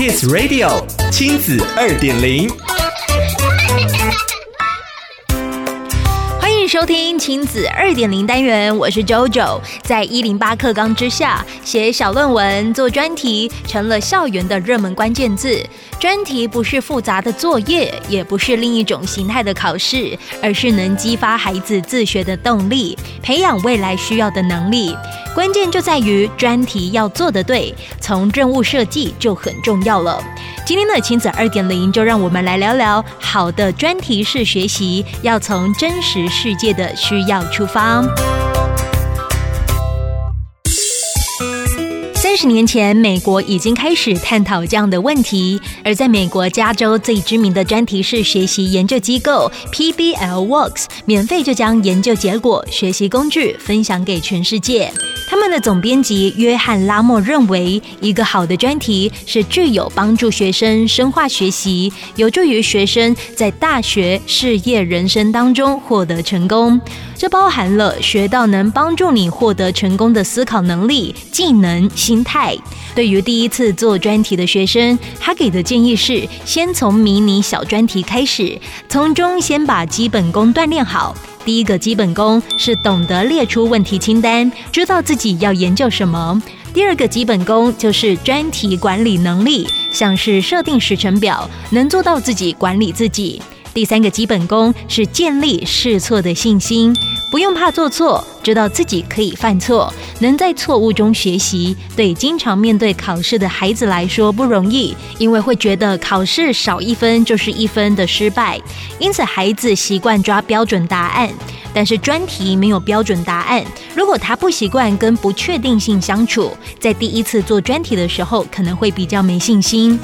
Kids Radio 亲子二点零。收听亲子二点零单元，我是 JoJo。在一零八课纲之下，写小论文、做专题成了校园的热门关键字。专题不是复杂的作业，也不是另一种形态的考试，而是能激发孩子自学的动力，培养未来需要的能力。关键就在于专题要做得对，从任务设计就很重要了。今天的亲子二点零，就让我们来聊聊好的专题式学习，要从真实世界的需要出发。三十年前，美国已经开始探讨这样的问题，而在美国加州最知名的专题式学习研究机构 PBL Works，免费就将研究结果、学习工具分享给全世界。他们的总编辑约翰·拉莫认为，一个好的专题是具有帮助学生深化学习，有助于学生在大学、事业、人生当中获得成功。这包含了学到能帮助你获得成功的思考能力、技能、心态。对于第一次做专题的学生，他给的建议是：先从迷你小专题开始，从中先把基本功锻炼好。第一个基本功是懂得列出问题清单，知道自己要研究什么。第二个基本功就是专题管理能力，像是设定时程表，能做到自己管理自己。第三个基本功是建立试错的信心，不用怕做错，知道自己可以犯错，能在错误中学习。对经常面对考试的孩子来说不容易，因为会觉得考试少一分就是一分的失败，因此孩子习惯抓标准答案。但是专题没有标准答案，如果他不习惯跟不确定性相处，在第一次做专题的时候，可能会比较没信心。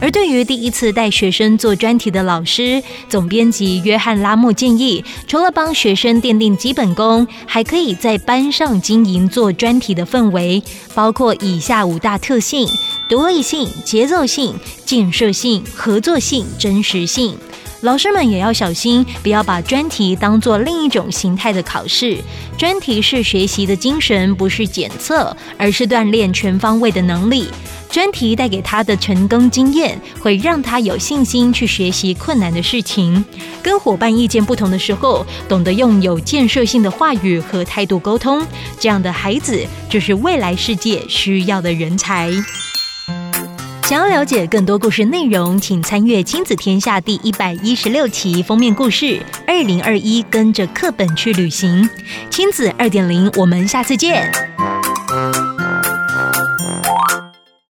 而对于第一次带学生做专题的老师，总编辑约翰拉莫建议，除了帮学生奠定基本功，还可以在班上经营做专题的氛围，包括以下五大特性：独立性、节奏性、建设性、合作性、真实性。老师们也要小心，不要把专题当作另一种形态的考试。专题是学习的精神不是检测，而是锻炼全方位的能力。专题带给他的成功经验，会让他有信心去学习困难的事情。跟伙伴意见不同的时候，懂得用有建设性的话语和态度沟通，这样的孩子就是未来世界需要的人才。想要了解更多故事内容，请参阅《亲子天下》第一百一十六期封面故事。二零二一，跟着课本去旅行，亲子二点零，我们下次见。